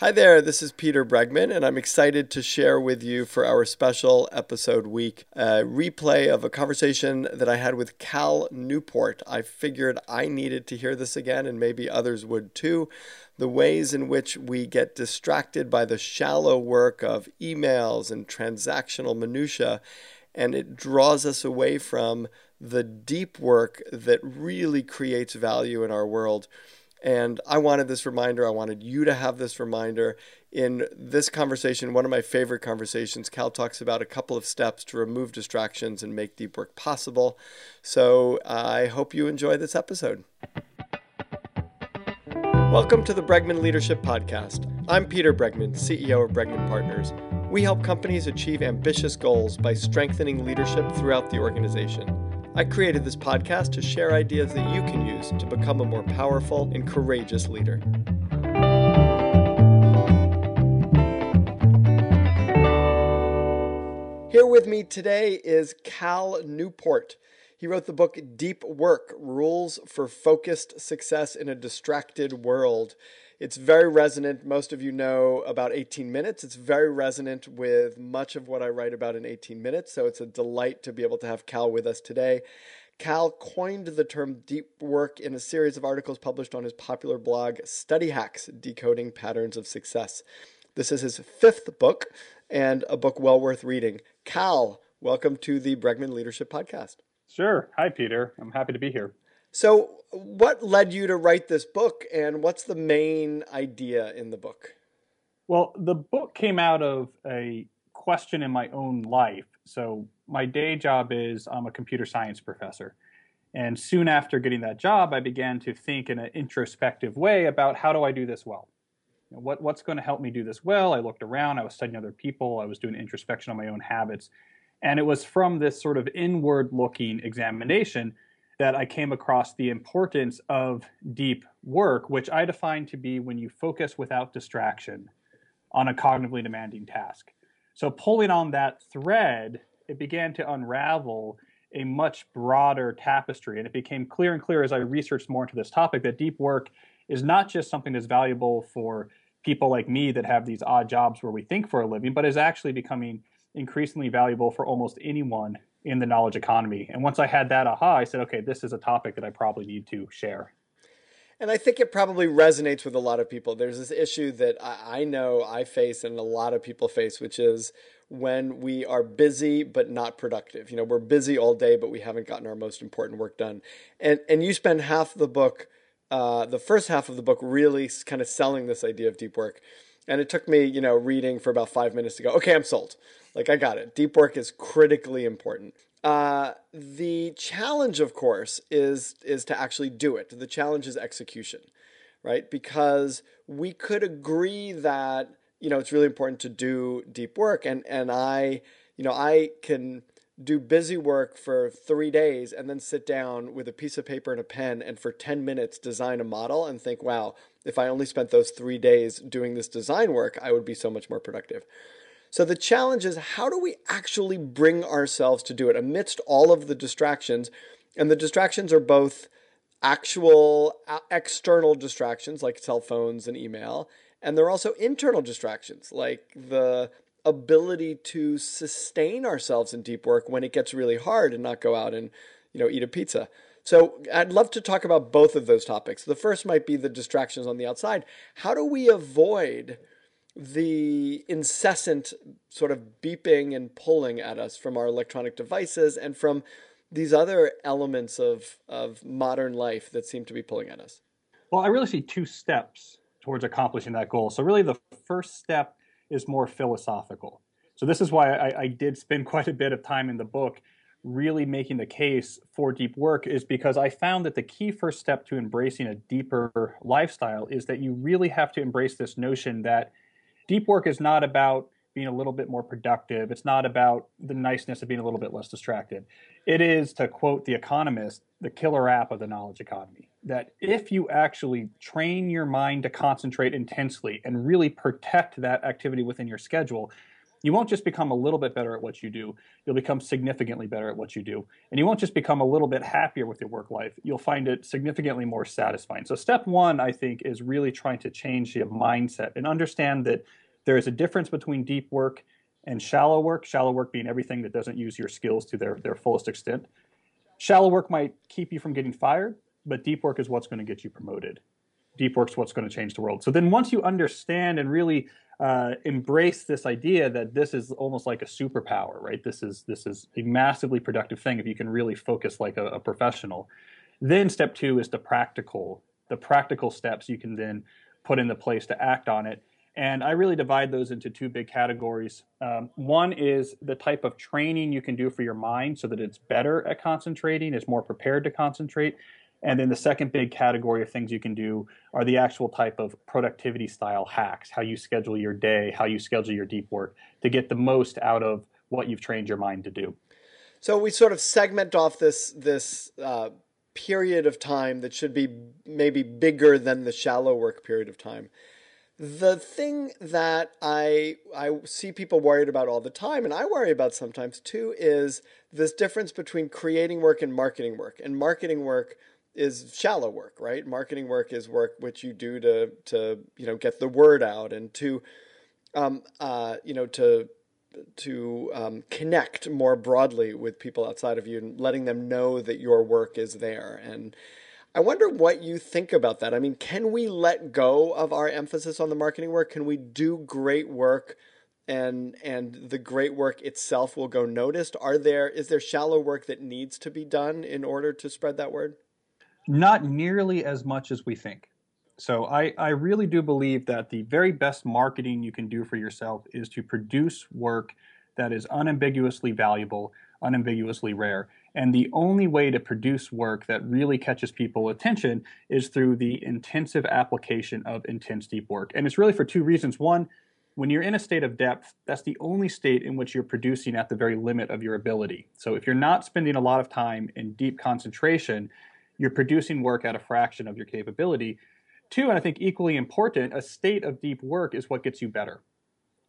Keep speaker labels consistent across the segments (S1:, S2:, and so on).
S1: Hi there, this is Peter Bregman, and I'm excited to share with you for our special episode week a replay of a conversation that I had with Cal Newport. I figured I needed to hear this again, and maybe others would too. The ways in which we get distracted by the shallow work of emails and transactional minutiae, and it draws us away from the deep work that really creates value in our world. And I wanted this reminder. I wanted you to have this reminder. In this conversation, one of my favorite conversations, Cal talks about a couple of steps to remove distractions and make deep work possible. So I hope you enjoy this episode. Welcome to the Bregman Leadership Podcast. I'm Peter Bregman, CEO of Bregman Partners. We help companies achieve ambitious goals by strengthening leadership throughout the organization. I created this podcast to share ideas that you can use to become a more powerful and courageous leader. Here with me today is Cal Newport. He wrote the book Deep Work Rules for Focused Success in a Distracted World. It's very resonant. Most of you know about 18 minutes. It's very resonant with much of what I write about in 18 minutes. So it's a delight to be able to have Cal with us today. Cal coined the term deep work in a series of articles published on his popular blog, Study Hacks Decoding Patterns of Success. This is his fifth book and a book well worth reading. Cal, welcome to the Bregman Leadership Podcast.
S2: Sure. Hi, Peter. I'm happy to be here.
S1: So, what led you to write this book, and what's the main idea in the book?
S2: Well, the book came out of a question in my own life. So, my day job is I'm a computer science professor. And soon after getting that job, I began to think in an introspective way about how do I do this well? What, what's going to help me do this well? I looked around, I was studying other people, I was doing introspection on my own habits. And it was from this sort of inward looking examination that I came across the importance of deep work, which I define to be when you focus without distraction on a cognitively demanding task. So, pulling on that thread, it began to unravel a much broader tapestry. And it became clear and clear as I researched more into this topic that deep work is not just something that's valuable for people like me that have these odd jobs where we think for a living, but is actually becoming increasingly valuable for almost anyone in the knowledge economy. And once I had that aha, I said, okay, this is a topic that I probably need to share.
S1: And I think it probably resonates with a lot of people. There's this issue that I, know I face and a lot of people face, which is when we are busy but not productive. You know, we're busy all day, but we haven't gotten our most important work done. And and you spend half the book, uh, the first half of the book, really kind of selling this idea of deep work. And it took me, you know, reading for about five minutes to go, okay, I'm sold. Like, I got it. Deep work is critically important. Uh, the challenge, of course, is is to actually do it. The challenge is execution, right? Because we could agree that you know it's really important to do deep work, and and I, you know, I can do busy work for three days and then sit down with a piece of paper and a pen and for 10 minutes design a model and think, wow, if I only spent those three days doing this design work, I would be so much more productive. So the challenge is how do we actually bring ourselves to do it amidst all of the distractions? And the distractions are both actual uh, external distractions like cell phones and email, and they're also internal distractions like the ability to sustain ourselves in deep work when it gets really hard and not go out and you know eat a pizza. So I'd love to talk about both of those topics. The first might be the distractions on the outside. How do we avoid the incessant sort of beeping and pulling at us from our electronic devices and from these other elements of, of modern life that seem to be pulling at us?
S2: Well, I really see two steps towards accomplishing that goal. So, really, the first step is more philosophical. So this is why I, I, did spend quite a bit of time in the book really making the case for deep work is because I found that the key first step to embracing a deeper lifestyle is that you really have to embrace this notion that deep work is not about being a little bit more productive. It's not about the niceness of being a little bit less distracted. It is, to quote The Economist, the killer app of the knowledge economy. That if you actually train your mind to concentrate intensely and really protect that activity within your schedule, you won't just become a little bit better at what you do, you'll become significantly better at what you do. And you won't just become a little bit happier with your work life, you'll find it significantly more satisfying. So, step one, I think, is really trying to change your mindset and understand that there is a difference between deep work and shallow work, shallow work being everything that doesn't use your skills to their, their fullest extent. Shallow work might keep you from getting fired, but deep work is what's going to get you promoted. Deep work's what's going to change the world. So then once you understand and really uh, embrace this idea that this is almost like a superpower, right? This is this is a massively productive thing if you can really focus like a, a professional. Then step two is the practical, the practical steps you can then put into place to act on it. And I really divide those into two big categories. Um, one is the type of training you can do for your mind so that it's better at concentrating, is more prepared to concentrate. And then the second big category of things you can do are the actual type of productivity style hacks, how you schedule your day, how you schedule your deep work to get the most out of what you've trained your mind to do.
S1: So we sort of segment off this this uh, period of time that should be maybe bigger than the shallow work period of time. The thing that I I see people worried about all the time, and I worry about sometimes too, is this difference between creating work and marketing work. And marketing work is shallow work, right? Marketing work is work which you do to to you know get the word out and to um, uh, you know to to um, connect more broadly with people outside of you and letting them know that your work is there. And I wonder what you think about that. I mean, can we let go of our emphasis on the marketing work? Can we do great work? and and the great work itself will go noticed are there is there shallow work that needs to be done in order to spread that word
S2: not nearly as much as we think. So I, I really do believe that the very best marketing you can do for yourself is to produce work that is unambiguously valuable, unambiguously rare. And the only way to produce work that really catches people attention is through the intensive application of intense deep work. And it's really for two reasons. One, when you're in a state of depth, that's the only state in which you're producing at the very limit of your ability. So if you're not spending a lot of time in deep concentration, you're producing work at a fraction of your capability. Two, and I think equally important, a state of deep work is what gets you better.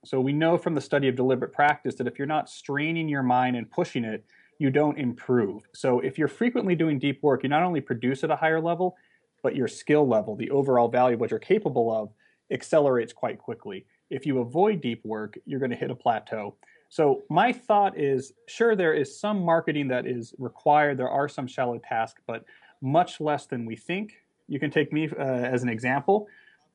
S2: So we know from the study of deliberate practice that if you're not straining your mind and pushing it, you don't improve. So if you're frequently doing deep work, you not only produce at a higher level, but your skill level, the overall value of what you're capable of, accelerates quite quickly. If you avoid deep work, you're going to hit a plateau. So my thought is sure there is some marketing that is required, there are some shallow tasks, but much less than we think. You can take me uh, as an example.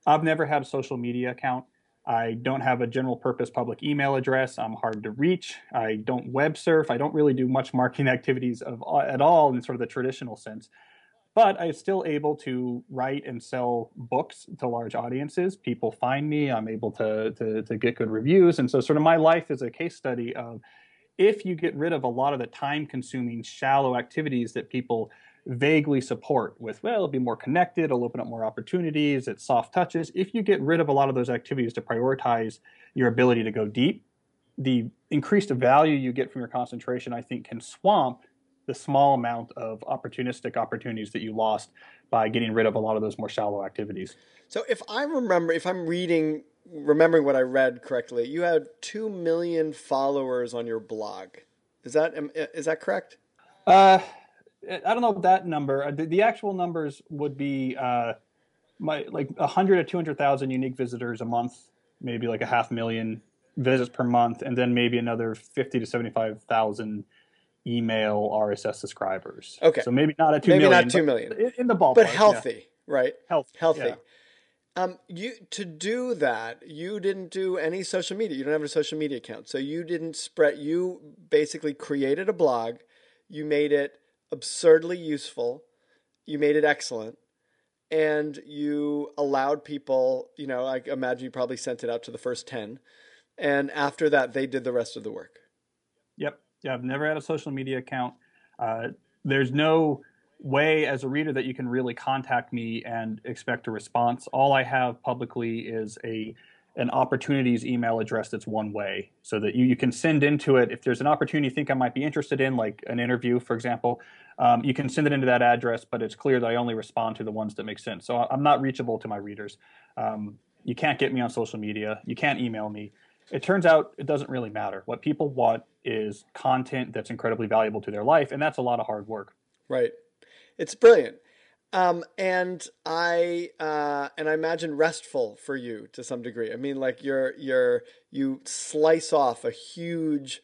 S2: I've never had a social media account. I don't have a general purpose public email address. I'm hard to reach. I don't web surf. I don't really do much marketing activities of, at all in sort of the traditional sense. But I'm still able to write and sell books to large audiences. People find me. I'm able to, to, to get good reviews. And so, sort of, my life is a case study of if you get rid of a lot of the time consuming, shallow activities that people vaguely support with, well, it'll be more connected, it'll open up more opportunities, it's soft touches. If you get rid of a lot of those activities to prioritize your ability to go deep, the increased value you get from your concentration, I think, can swamp the small amount of opportunistic opportunities that you lost by getting rid of a lot of those more shallow activities.
S1: So if I remember, if I'm reading, remembering what I read correctly, you had 2 million followers on your blog. Is that, is that correct?
S2: Uh, I don't know that number. Uh, the, the actual numbers would be uh, my like 100 to 200,000 unique visitors a month, maybe like a half million visits per month, and then maybe another 50 to 75,000 email RSS subscribers.
S1: Okay.
S2: So maybe not at two
S1: maybe
S2: million,
S1: not two million,
S2: in, the ballpark.
S1: but healthy, yeah. right?
S2: Healthy,
S1: healthy.
S2: Yeah.
S1: Um, you to do that, you didn't do any social media. You don't have a social media account, so you didn't spread. You basically created a blog. You made it absurdly useful. You made it excellent. And you allowed people, you know, I imagine you probably sent it out to the first 10. And after that, they did the rest of the work.
S2: Yep. Yeah, I've never had a social media account. Uh, there's no way as a reader that you can really contact me and expect a response. All I have publicly is a an opportunities email address that's one way so that you, you can send into it if there's an opportunity you think i might be interested in like an interview for example um, you can send it into that address, but it's clear that I only respond to the ones that make sense. So I'm not reachable to my readers. Um, you can't get me on social media. You can't email me. it turns out it doesn't really matter. What people want is content that's incredibly valuable to their life, and that's a lot of hard work.
S1: Right. It's brilliant. Um, and I uh, and I imagine restful for you to some degree. I mean, like you're you're you slice off a huge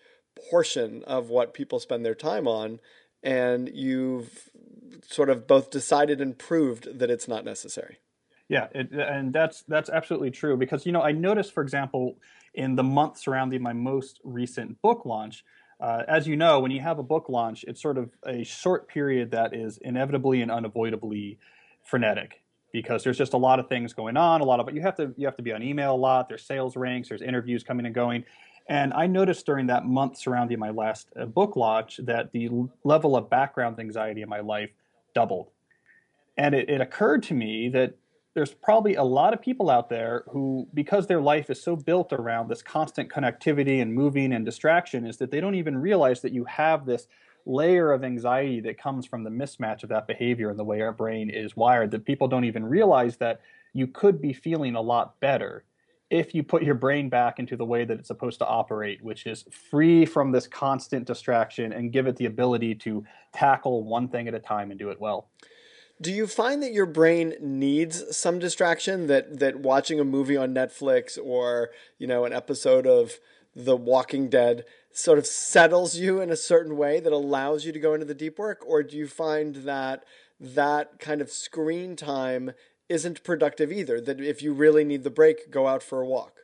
S1: portion of what people spend their time on, and you've sort of both decided and proved that it's not necessary.
S2: Yeah, it, and that's that's absolutely true because you know I noticed, for example, in the month surrounding my most recent book launch, uh, as you know, when you have a book launch, it's sort of a short period that is inevitably and unavoidably frenetic because there's just a lot of things going on. A lot of you have to you have to be on email a lot. There's sales ranks. There's interviews coming and going. And I noticed during that month surrounding my last uh, book launch that the level of background anxiety in my life doubled. And it, it occurred to me that there's probably a lot of people out there who, because their life is so built around this constant connectivity and moving and distraction, is that they don't even realize that you have this layer of anxiety that comes from the mismatch of that behavior and the way our brain is wired. That people don't even realize that you could be feeling a lot better if you put your brain back into the way that it's supposed to operate, which is free from this constant distraction and give it the ability to tackle one thing at a time and do it well.
S1: Do you find that your brain needs some distraction? That that watching a movie on Netflix or, you know, an episode of The Walking Dead sort of settles you in a certain way that allows you to go into the deep work? Or do you find that that kind of screen time isn't productive either? That if you really need the break go out for a walk?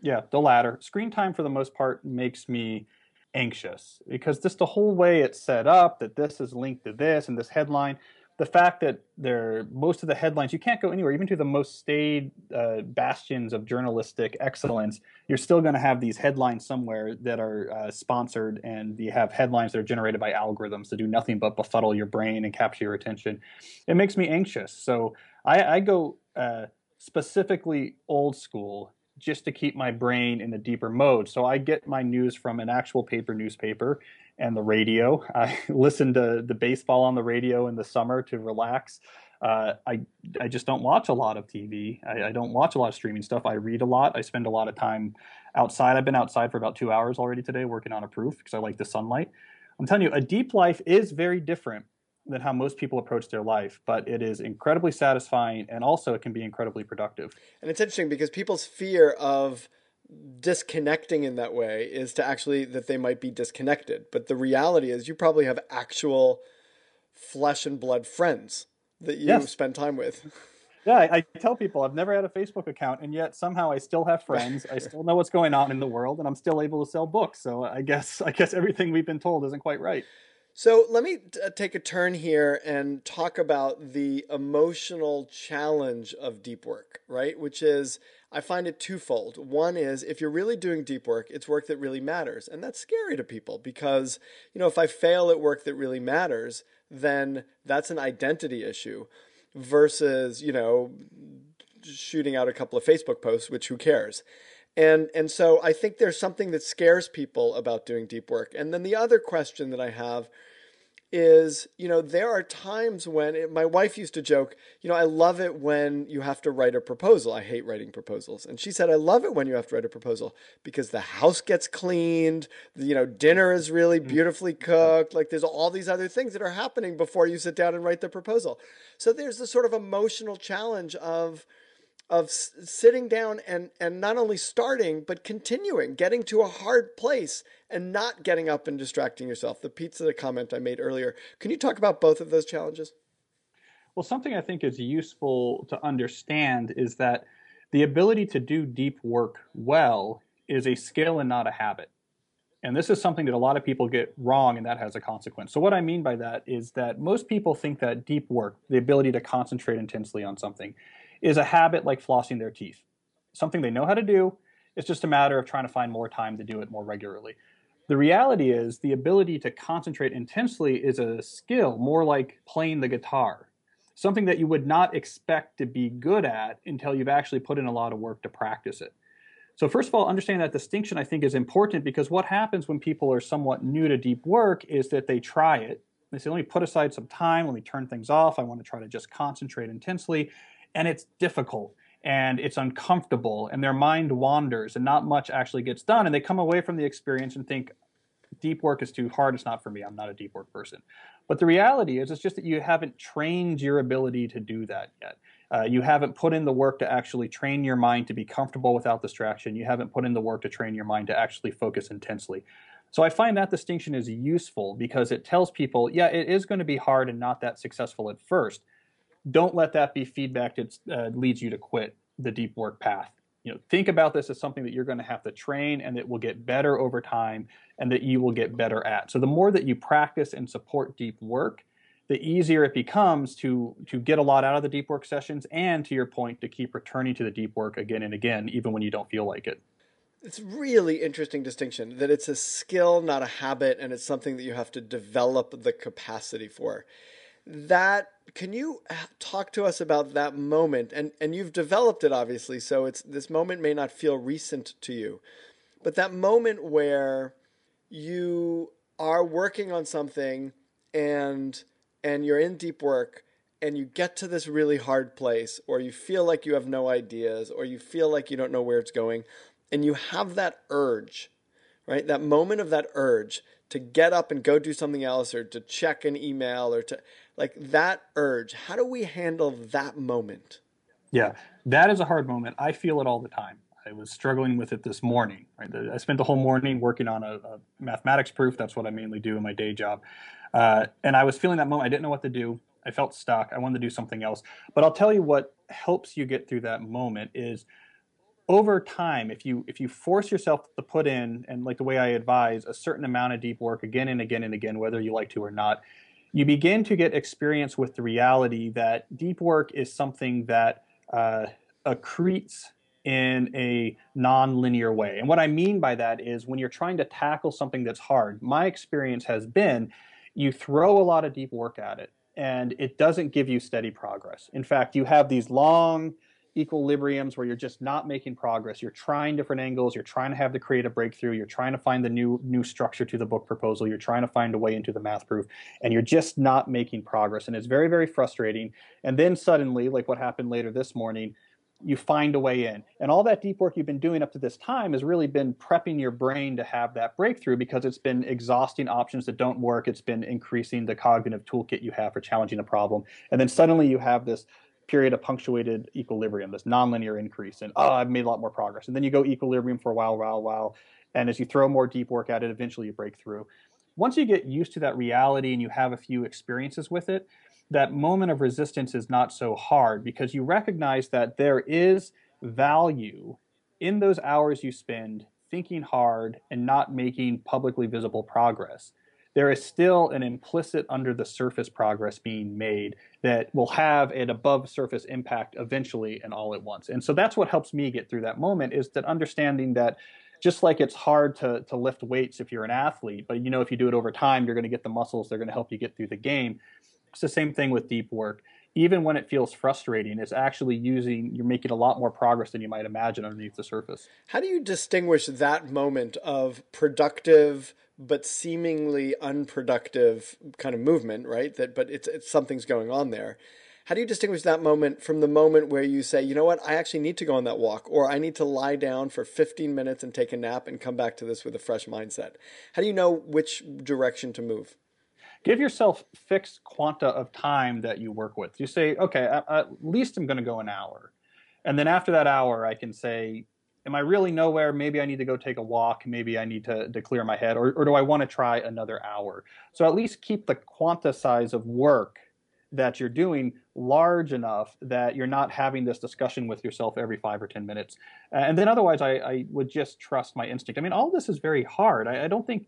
S2: Yeah the latter. Screen time for the most part makes me anxious because just the whole way it's set up that this is linked to this and this headline the fact that there most of the headlines you can't go anywhere. Even to the most staid uh, bastions of journalistic excellence you're still going to have these headlines somewhere that are uh, sponsored and you have headlines that are generated by algorithms that do nothing but befuddle your brain and capture your attention. It makes me anxious. So i, I go uh, specifically old school just to keep my brain in a deeper mode. So i get my news from an actual paper newspaper and the radio. I listen to the baseball on the radio in the summer to relax. Uh, I I just don't watch a lot of TV. I, I, don't watch a lot of streaming stuff. I read a lot. I spend a lot of time outside. I've been outside for about two hours already today working on a proof because I like the sunlight. I'm telling you, a deep life is very different than how most people approach their life, but it is incredibly satisfying and also it can be incredibly productive.
S1: And it's interesting because people's fear of disconnecting in that way is to actually that they might be disconnected. But the reality is you probably have actual flesh and blood friends that you yes. spend time with.
S2: Yeah, I, I, tell people I've never had a Facebook account, and yet somehow I still have friends. I still know what's going on in the world, and I'm still able to sell books. So I guess I guess everything we've been told isn't quite right.
S1: So let me t- uh, take a turn here and talk about the emotional challenge of deep work, right? Which is I find it twofold. One is if you're really doing deep work, it's work that really matters. And that's scary to people because, you know, if I fail at work that really matters, then that's an identity issue versus, you know, shooting out a couple of Facebook posts, which who cares? And and so I think there's something that scares people about doing deep work. And then the other question that I have is, you know, there are times when it, my wife used to joke, you know, I love it when you have to write a proposal. I hate writing proposals. And she said, I love it when you have to write a proposal because the house gets cleaned, you know, dinner is really mm. beautifully cooked. Like there's all these other things that are happening before you sit down and write the proposal. So there's this sort of emotional challenge of, of s- sitting down and and not only starting but continuing getting to a hard place and not getting up and distracting yourself. The pizza the comment i made earlier. Can you talk about both of those challenges?
S2: Well something i think is useful to understand is that the ability to do deep work well is a skill and not a habit. And this is something that a lot of people get wrong, and that has a consequence. So, what I mean by that is that most people think that deep work, the ability to concentrate intensely on something, is a habit like flossing their teeth. Something they know how to do. It's just a matter of trying to find more time to do it more regularly. The reality is, the ability to concentrate intensely is a skill, more like playing the guitar, something that you would not expect to be good at until you've actually put in a lot of work to practice it. So, first of all, understanding that distinction I think is important because what happens when people are somewhat new to deep work is that they try it. They say, let me put aside some time, let me turn things off. I want to try to just concentrate intensely and it's difficult and it's uncomfortable and their mind wanders and not much actually gets done and they come away from the experience and think deep work is too hard it's not for me i'm not a deep work person. But the reality is it's just that you haven't trained your ability to do that yet. Uh, you haven't put in the work to actually train your mind to be comfortable without distraction. You haven't put in the work to train your mind to actually focus intensely. So i find that distinction is useful because it tells people yeah it is going to be hard and not that successful at first don't let that be feedback that uh, leads you to quit the deep work path. You know think about this as something that you're going to have to train and that will get better over time and that you will get better at. So the more that you practice and support deep work the easier it becomes to to get a lot out of the deep work sessions and to your point to keep returning to the deep work again and again even when you don't feel like it.
S1: It's really interesting distinction that it's a skill not a habit and it's something that you have to develop the capacity for that can you talk to us about that moment? And and you've developed it obviously so it's this moment may not feel recent to you but that moment where you are working on something and and you're in deep work and you get to this really hard place or you feel like you have no ideas or you feel like you don't know where it's going and you have that urge right? That moment of that urge to get up and go do something else or to check an email or to like that urge how do we handle that moment?
S2: Yeah that is a hard moment. I feel it all the time. I was struggling with it this morning right? I spent the whole morning working on a, a mathematics proof. That's what i mainly do in my day job. Uh, and i was feeling that moment. I didn't know what to do. I felt stuck. I wanted to do something else. But i'll tell you what helps you get through that moment is over time if you if you force yourself to put in and like the way i advise a certain amount of deep work again and again and again whether you like to or not you begin to get experience with the reality that deep work is something that uh, accretes in a non-linear way. And what i mean by that is when you're trying to tackle something that's hard my experience has been you throw a lot of deep work at it and it doesn't give you steady progress. In fact you have these long equilibriums where you're just not making progress. You're trying different angles. You're trying to have the creative breakthrough. You're trying to find the new new structure to the book proposal. You're trying to find a way into the math proof, and you're just not making progress. And it's very very frustrating. And then suddenly, like what happened later this morning, you find a way in. And all that deep work you've been doing up to this time has really been prepping your brain to have that breakthrough because it's been exhausting options that don't work. It's been increasing the cognitive toolkit you have for challenging a problem. And then suddenly you have this period of punctuated equilibrium, this nonlinear increase, and oh, I've made a lot more progress. And then you go equilibrium for a while, while, while, and as you throw more deep work at it, eventually you break through. Once you get used to that reality and you have a few experiences with it, that moment of resistance is not so hard because you recognize that there is value in those hours you spend thinking hard and not making publicly visible progress there is still an implicit under the surface progress being made that will have an above surface impact eventually and all at once. And so that's what helps me get through that moment is that understanding that just like it's hard to, to lift weights if you're an athlete, but you know if you do it over time, you're going to get the muscles, they're going to help you get through the game. It's the same thing with deep work. Even when it feels frustrating, it's actually using, you're making a lot more progress than you might imagine underneath the surface.
S1: How do you distinguish that moment of productive but seemingly unproductive kind of movement, right? That but it's it's something's going on there. How do you distinguish that moment from the moment where you say, you know what, I actually need to go on that walk, or I need to lie down for 15 minutes and take a nap and come back to this with a fresh mindset? How do you know which direction to move?
S2: Give yourself fixed quanta of time that you work with. You say, okay, at, least I'm going to go an hour. And then after that hour, I can say, am I really nowhere? Maybe I need to go take a walk. Maybe I need to, to clear my head, or, or do I want to try another hour? So at least keep the quanta size of work that you're doing large enough that you're not having this discussion with yourself every five or 10 minutes. And then otherwise, I, I would just trust my instinct. I mean, all this is very hard. I, I don't think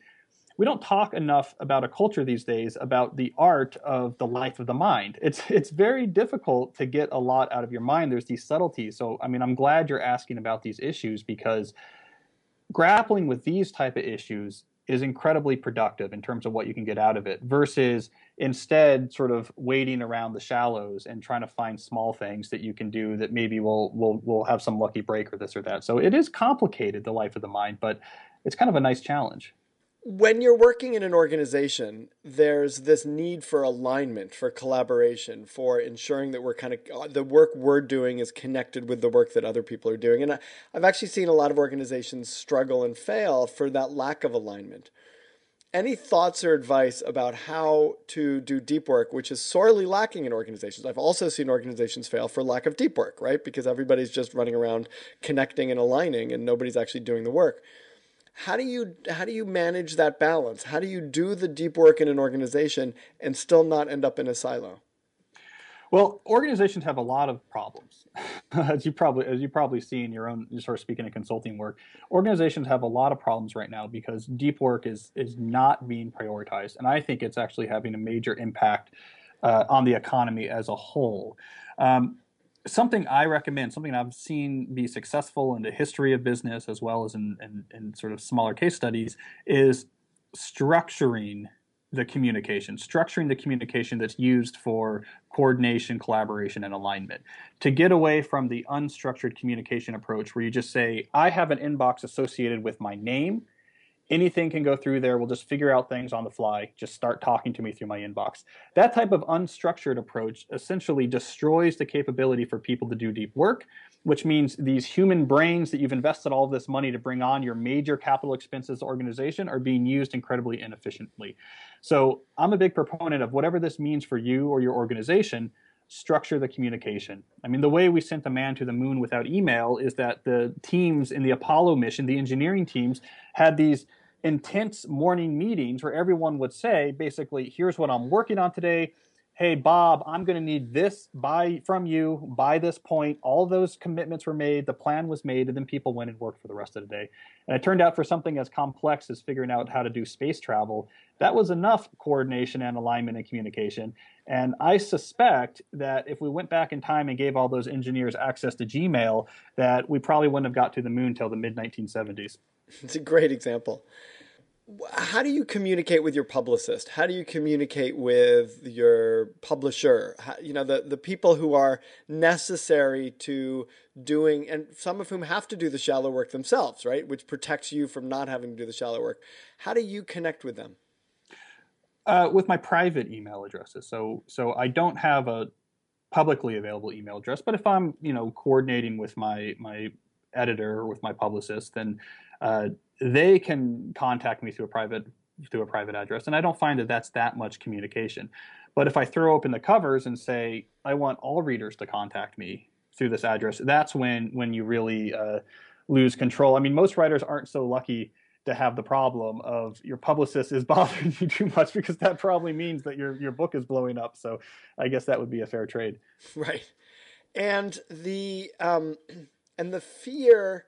S2: we don't talk enough about a culture these days about the art of the life of the mind. It's it's very difficult to get a lot out of your mind. There's these subtleties. So I mean, I'm glad you're asking about these issues because grappling with these type of issues is incredibly productive in terms of what you can get out of it versus instead sort of wading around the shallows and trying to find small things that you can do that maybe will will will have some lucky break or this or that. So it is complicated the life of the mind, but it's kind of a nice challenge.
S1: When you're working in an organization, there's this need for alignment, for collaboration, for ensuring that we're kind of uh, the work we're doing is connected with the work that other people are doing. And I, I've actually seen a lot of organizations struggle and fail for that lack of alignment. Any thoughts or advice about how to do deep work, which is sorely lacking in organizations? I've also seen organizations fail for lack of deep work, right? Because everybody's just running around connecting and aligning and nobody's actually doing the work how do you how do you manage that balance? How do you do the deep work in an organization and still not end up in a silo?
S2: Well organizations have a lot of problems. As you probably as you probably see in your own sort of speaking of consulting work organizations have a lot of problems right now because deep work is is not being prioritized. And i think it's actually having a major impact uh, on the economy as a whole. Um, something I recommend, something I've seen be successful in the history of business as well as in, in, in, sort of smaller case studies, is structuring the communication, structuring the communication that's used for coordination, collaboration, and alignment. To get away from the unstructured communication approach where you just say, I have an inbox associated with my name anything can go through there. We'll just figure out things on the fly. Just start talking to me through my inbox. That type of unstructured approach essentially destroys the capability for people to do deep work, which means these human brains that you've invested all this money to bring on your major capital expenses organization are being used incredibly inefficiently. So I'm a big proponent of whatever this means for you or your organization structure the communication. I mean, the way we sent the man to the moon without email is that the teams in the Apollo mission, the engineering teams, had these intense morning meetings where everyone would say, basically, here's what I'm working on today. Hey, Bob, I'm going to need this by from you by this point. All those commitments were made, the plan was made, and then people went and worked for the rest of the day. And it turned out for something as complex as figuring out how to do space travel, that was enough coordination and alignment and communication. And I suspect that if we went back in time and gave all those engineers access to Gmail, that we probably wouldn't have got to the moon till the mid 1970s.
S1: It's a great example. How do you communicate with your publicist? How do you communicate with your publisher? How, you know, the, the people who are necessary to doing, and some of whom have to do the shallow work themselves, right? Which protects you from not having to do the shallow work. How do you connect with them?
S2: Uh, with my private email addresses. So, so I don't have a publicly available email address, but if I'm, you know, coordinating with my my editor or with my publicist, then uh, they can contact me through a private through a private address, and I don't find that that's that much communication. But if I throw open the covers and say I want all readers to contact me through this address, that's when when you really uh, lose control. I mean, most writers aren't so lucky to have the problem of your publicist is bothering you too much because that probably means that your your book is blowing up. So I guess that would be a fair trade.
S1: Right. And the um and the fear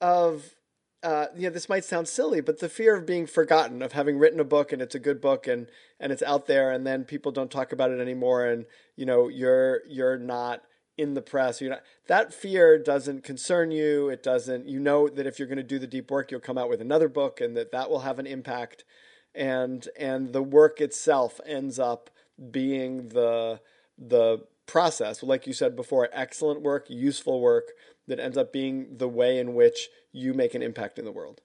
S1: of uh, you know, this might sound silly, but the fear of being forgotten, of having written a book and it's a good book and and it's out there, and then people don't talk about it anymore, and you know, you're you're not in the press. You're not, that fear doesn't concern you. It doesn't. You know that if you're going to do the deep work, you'll come out with another book, and that that will have an impact, and and the work itself ends up being the the process. Like you said before, excellent work, useful work that ends up being the way in which you make an impact in the world?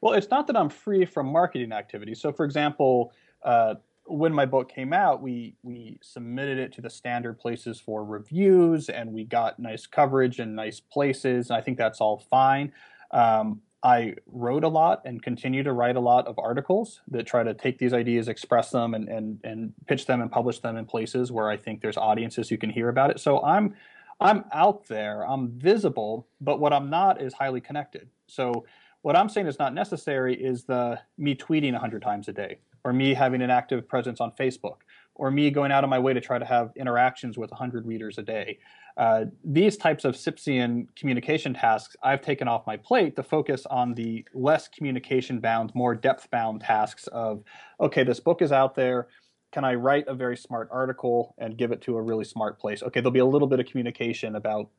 S2: Well, it's not that I'm free from marketing activities. So, for example, uh, when my book came out, we we submitted it to the standard places for reviews, and we got nice coverage and nice places. And I think that's all fine. Um, I wrote a lot and continue to write a lot of articles that try to take these ideas, express them, and and and pitch them and publish them in places where I think there's audiences who can hear about it. So I'm I'm out there, I'm visible, but what I'm not is highly connected. So what I'm saying is not necessary is the me tweeting 100 times a day or me having an active presence on Facebook or me going out of my way to try to have interactions with 100 readers a day. Uh, these types of Sipsian communication tasks I've taken off my plate to focus on the less communication bound, more depth bound tasks of, okay, this book is out there can I write a very smart article and give it to a really smart place? Okay, there'll be a little bit of communication about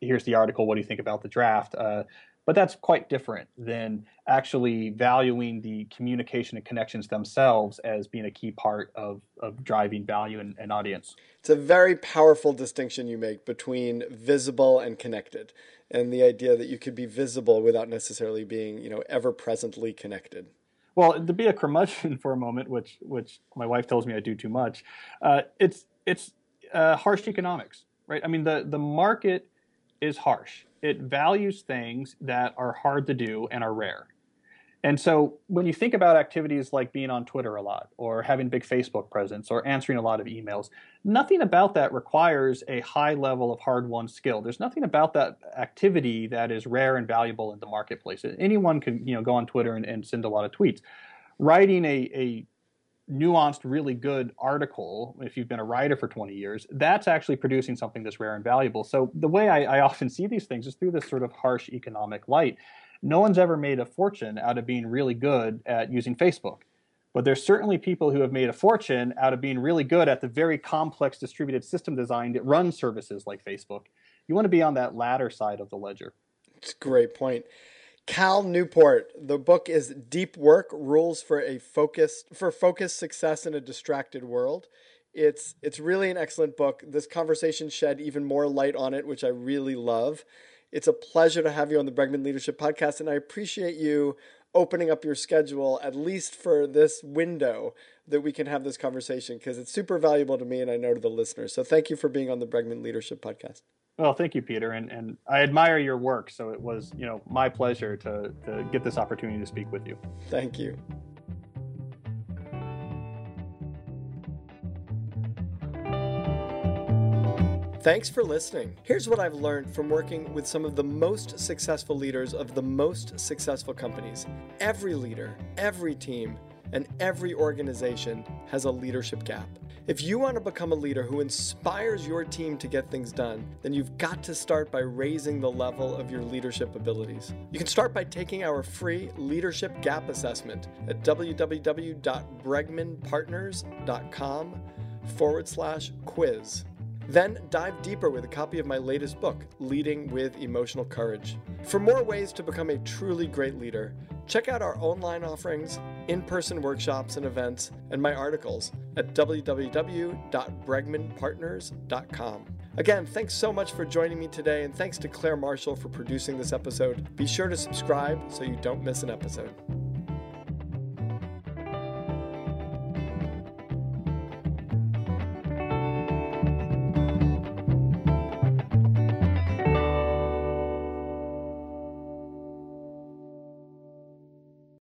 S2: here's the article. What do you think about the draft? Uh, but that's quite different than actually valuing the communication and connections themselves as being a key part of, of driving value and, and audience.
S1: It's a very powerful distinction you make between visible and connected, and the idea that you could be visible without necessarily being, you know, ever presently connected.
S2: Well, to be a curmudgeon for a moment, which which my wife tells me I do too much, uh, it's it's uh, harsh economics, right? I mean, the the market is harsh. It values things that are hard to do and are rare. And so when you think about activities like being on Twitter a lot or having big Facebook presence or answering a lot of emails, nothing about that requires a high level of hard won skill. There's nothing about that activity that is rare and valuable in the marketplace. Anyone can you know go on Twitter and, and send a lot of tweets. Writing a, a nuanced, really good article, if you've been a writer for 20 years, that's actually producing something that's rare and valuable. So the way I, I often see these things is through this sort of harsh economic light no one's ever made a fortune out of being really good at using Facebook. But there's certainly people who have made a fortune out of being really good at the very complex distributed system design that runs services like Facebook. You want to be on that latter side of the ledger.
S1: It's a great point. Cal Newport, the book is Deep Work: Rules for a Focused for Focused Success in a Distracted World. It's it's really an excellent book. This conversation shed even more light on it, which I really love. It's a pleasure to have you on the Bregman Leadership Podcast, and I appreciate you opening up your schedule at least for this window that we can have this conversation because it's super valuable to me and I know to the listeners. So thank you for being on the Bregman Leadership Podcast.
S2: Well, thank you, Peter, and and I admire your work. So it was, you know, my pleasure to to get this opportunity to speak with you.
S1: Thank you. Thanks for listening. Here's what I've learned from working with some of the most successful leaders of the most successful companies. Every leader, every team, and every organization has a leadership gap. If you want to become a leader who inspires your team to get things done, then you've got to start by raising the level of your leadership abilities. You can start by taking our free leadership gap assessment at www.bregmanpartners.com forward slash quiz. Then dive deeper with a copy of my latest book, Leading with Emotional Courage. For more ways to become a truly great leader, check out our online offerings, in person workshops and events, and my articles at www.bregmanpartners.com. Again, thanks so much for joining me today, and thanks to Claire Marshall for producing this episode. Be sure to subscribe so you don't miss an episode.